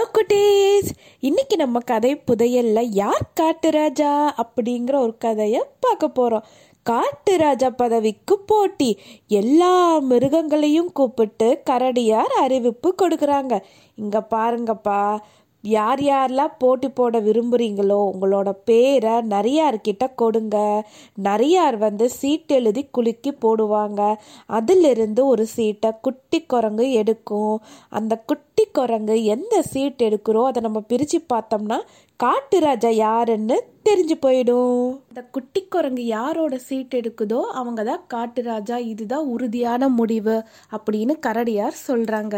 Hello குட்டீஸ். இன்னைக்கு நம்ம கதை புதையல்ல யார் காட்டுராஜா அப்படிங்கிற ஒரு கதையை பார்க்க போறோம். காட்டுராஜா பதவிக்கு போட்டி. எல்லா மிருகங்களையும் கூப்பிட்டு கரடியார் அறிவிப்பு கொடுக்குறாங்க. இங்க பாருங்கப்பா யார் யாரெல்லாம் போட்டி போட விரும்புகிறீங்களோ உங்களோட பேரை நிறையார்கிட்ட கொடுங்க. நிறையார் வந்து சீட் எழுதி குலுக்கி போடுவாங்க. அதிலிருந்து ஒரு சீட்டை குட்டி குரங்கு எடுக்கும். அந்த குட்டி குரங்கு எந்த சீட் எடுக்கிறோ அதை நம்ம பிரித்து பார்த்தோம்னா காட்டு ராஜா யாருன்னு தெரிஞ்சு போயிடும். இந்த குட்டி குரங்கு யாரோட சீட் எடுக்குதோ அவங்க தான் காட்டு ராஜா. இதுதான் உறுதியான முடிவு அப்படின்னு கரடியார் சொல்கிறாங்க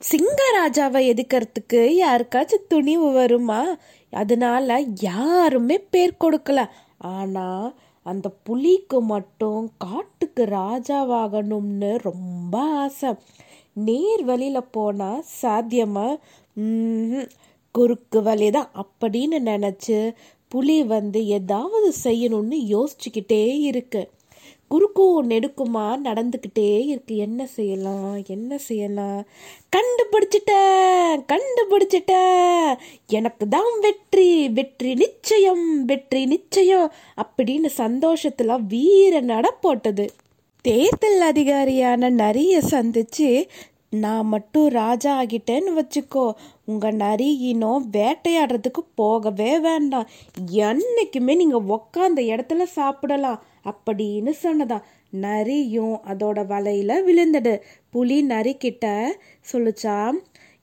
சிங்கராஜாவை எதுக்கிறதுக்கு யாருக்காச்சும் துணிவு வருமா? அதனால யாருமே பேர் கொடுக்கல. ஆனா அந்த புலிக்கு மட்டும் காட்டுக்கு ராஜாவாகணும்னு ரொம்ப ஆசை. நேர் வழியில போனா சாத்தியமா? குறுக்கு குறுக்கு வழிதான். அப்படின்னு நினைச்சு புலி வந்து ஏதாவது செய்யணும்னு யோசிச்சுக்கிட்டே இருக்கு. குறுக்கும் நெடுக்குமா நடந்துக்கிட்டே இருக்கு. என்ன செய்யலாம்? என்ன செய்யலாம்? கண்டுபிடிச்சிட்டேன் கண்டுபிடிச்சிட்டேன். எனக்கு தான் வெற்றி வெற்றி நிச்சயம் வெற்றி நிச்சயம் அப்படின்னு சந்தோஷத்துல வீர நட போட்டது. தேர்தல் அதிகாரியான நரிய சந்திச்சு நான் மட்டும் ராஜா ஆகிட்டேன்னு வச்சுக்கோ உங்கள் நரி இனம் வேட்டையாடுறதுக்கு போகவே வேண்டாம். என்னைக்குமே நீங்கள் உக்காந்த இடத்துல சாப்பிடலாம். அப்படின்னு சொன்னதாம். நரியும் அதோட வலையில விழுந்தது. புலி நரி கிட்ட சொல்லுச்சா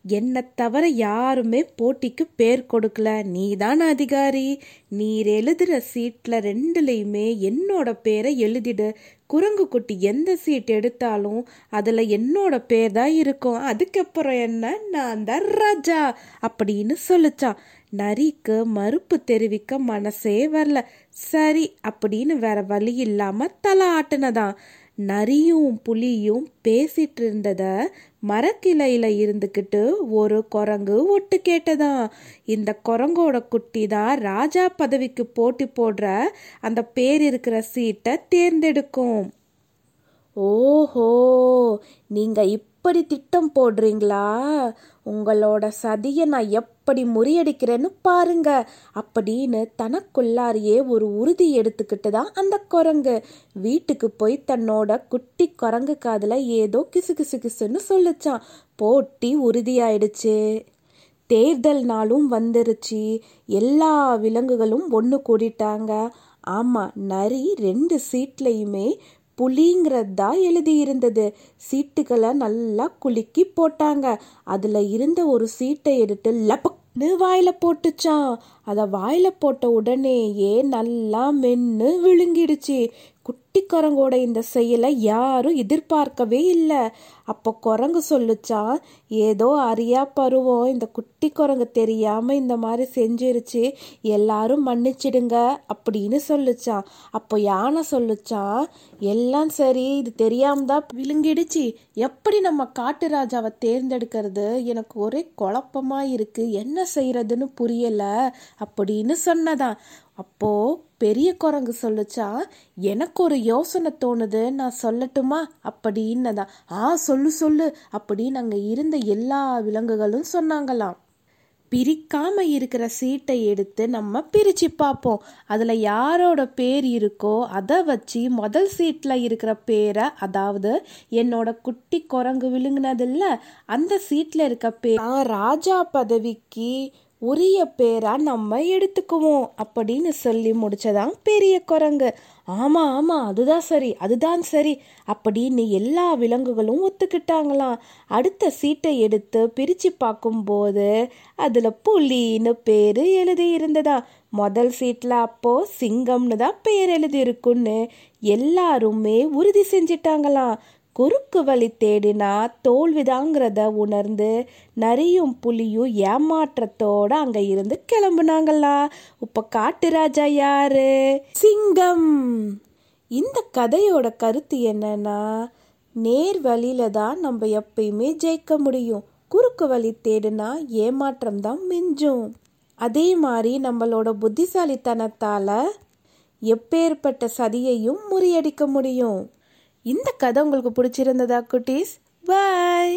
என்னை தவிர யாருமே போட்டிக்கு பேர் கொடுக்கல. நீ தான் அதிகாரி. நீர் எழுதுகிற சீட்டில் ரெண்டுலேயுமே என்னோட பேரை எழுதிடு. குரங்கு குட்டி எந்த சீட் எடுத்தாலும் அதில் என்னோட பேர் தான் இருக்கும். அதுக்கப்புறம் என்ன? நான் தான் ராஜா அப்படின்னு சொல்லிச்சான் நரிக்கு மறுப்பு தெரிவிக்க மனசே வரல. சரி அப்படின்னு வேற வழி இல்லாமல் தலை ஆட்டுனதான். நரியும் புலியும் பேசிட்டு இருந்தத மரக்கிளையில இருந்துக்கிட்டு ஒரு குரங்கு ஒட்டு கேட்டதாம். இந்த குரங்கோட குட்டி தான் ராஜா பதவிக்கு போட்டி போடுற அந்த பேர் இருக்கிற சீட்டை தேர்ந்தெடுக்கும். ஓஹோ நீங்க இப்படி திட்டம் போடுறீங்களா? உங்களோட சதியை நான் எப்படி முறியடிக்கிறேன்னு பாருங்க. அப்படின்னு தனக்குள்ளாரியே ஒரு உறுதி எடுத்துக்கிட்டு தான் அந்த குரங்கு. வீட்டுக்கு போய் தன்னோட குட்டி குரங்கு காதில் ஏதோ கிசு கிசு கிசுன்னு சொல்லுச்சான் போட்டி உறுதியாயிடுச்சு. தேர்தல் நாளும் வந்துருச்சு. எல்லா விலங்குகளும் ஒன்று கூடிட்டாங்க. ஆமாம் நரி ரெண்டு சீட்லையுமே புலிங்கிறது தான் எழுதியிருந்தது. சீட்டுகளை நல்லா குலுக்கி போட்டாங்க. அதில் இருந்த ஒரு சீட்டை எடுத்து லபக்னு வாயில போட்டுச்சான் அதை வாயில போட்ட உடனேயே நல்லா மென்னு விழுங்கிடுச்சு. குட்டி குரங்கோட இந்த செயலை யாரும் எதிர்பார்க்கவே இல்லை. அப்போ குரங்கு சொல்லுச்சான் ஏதோ அறியா பருவம் இந்த குட்டி குரங்கு தெரியாம இந்த மாதிரி செஞ்சிருச்சு எல்லாரும் மன்னிச்சிடுங்க அப்படின்னு சொல்லுச்சான் அப்போ யானை சொல்லுச்சான் எல்லாம் சரி இது தெரியாம தான் விழுங்கிடுச்சு. எப்படி நம்ம காட்டு ராஜாவை தேர்ந்தெடுக்கிறது? எனக்கு ஒரே குழப்பமா இருக்கு. என்ன செய்யறதுன்னு புரியல அப்படின்னு சொன்னதான் அப்போ பெரிய குரங்கு சொல்லுச்சா? எனக்கு ஒரு யோசனை தோணுது. நான் சொல்லட்டுமா? அப்படின்னதான் ஆ சொல்லு சொல்லு அப்படின்னு அங்கே இருந்த எல்லா விலங்குகளும் சொன்னாங்களாம். பிரிக்காம இருக்கிற சீட்டை எடுத்து நம்ம பிரிச்சு பார்ப்போம். அதுல யாரோட பேர் இருக்கோ அதை வச்சு முதல் சீட்ல இருக்கிற பேரை அதாவது என்னோட குட்டி குரங்கு விழுங்கினதில்ல அந்த சீட்ல இருக்க பேர். ராஜா பதவிக்கு உரிய பேரா நம்ம எடுத்துக்குவோம் அப்படின்னு சொல்லி முடிச்சதான் பெரிய குரங்கு. ஆமா ஆமா அதுதான் சரி அதுதான் சரி அப்படின்னு எல்லா விலங்குகளும் ஒத்துக்கிட்டாங்களாம். அடுத்த சீட்டை எடுத்து பிரிச்சு பார்க்கும்போது அதுல புலின்னு பேரு எழுதி இருந்ததா முதல் சீட்ல அப்போ சிங்கம்னு தான் பேர் எழுதி இருக்குன்னு எல்லாருமே உறுதி செஞ்சிட்டாங்களாம். குறுக்கு வழி தேடினா தோல்விதாங்கிறத உணர்ந்து நரியும் புலியும் ஏமாற்றத்தோட அங்க இருந்து கிளம்புனாங்களா? இப்ப காட்டு ராஜா யாரு? சிங்கம். இந்த கதையோட கருத்து என்னன்னா நேர் வழியில தான் நம்ம எப்பயுமே ஜெயிக்க முடியும். குறுக்கு வழி தேடினா ஏமாற்றம் தான் மிஞ்சும். அதே மாதிரி நம்மளோட புத்திசாலித்தனத்தால எப்பேற்பட்ட சதியையும் முறியடிக்க முடியும். இந்த கதை உங்களுக்கு பிடிச்சிருந்ததா குட்டீஸ்? பாய்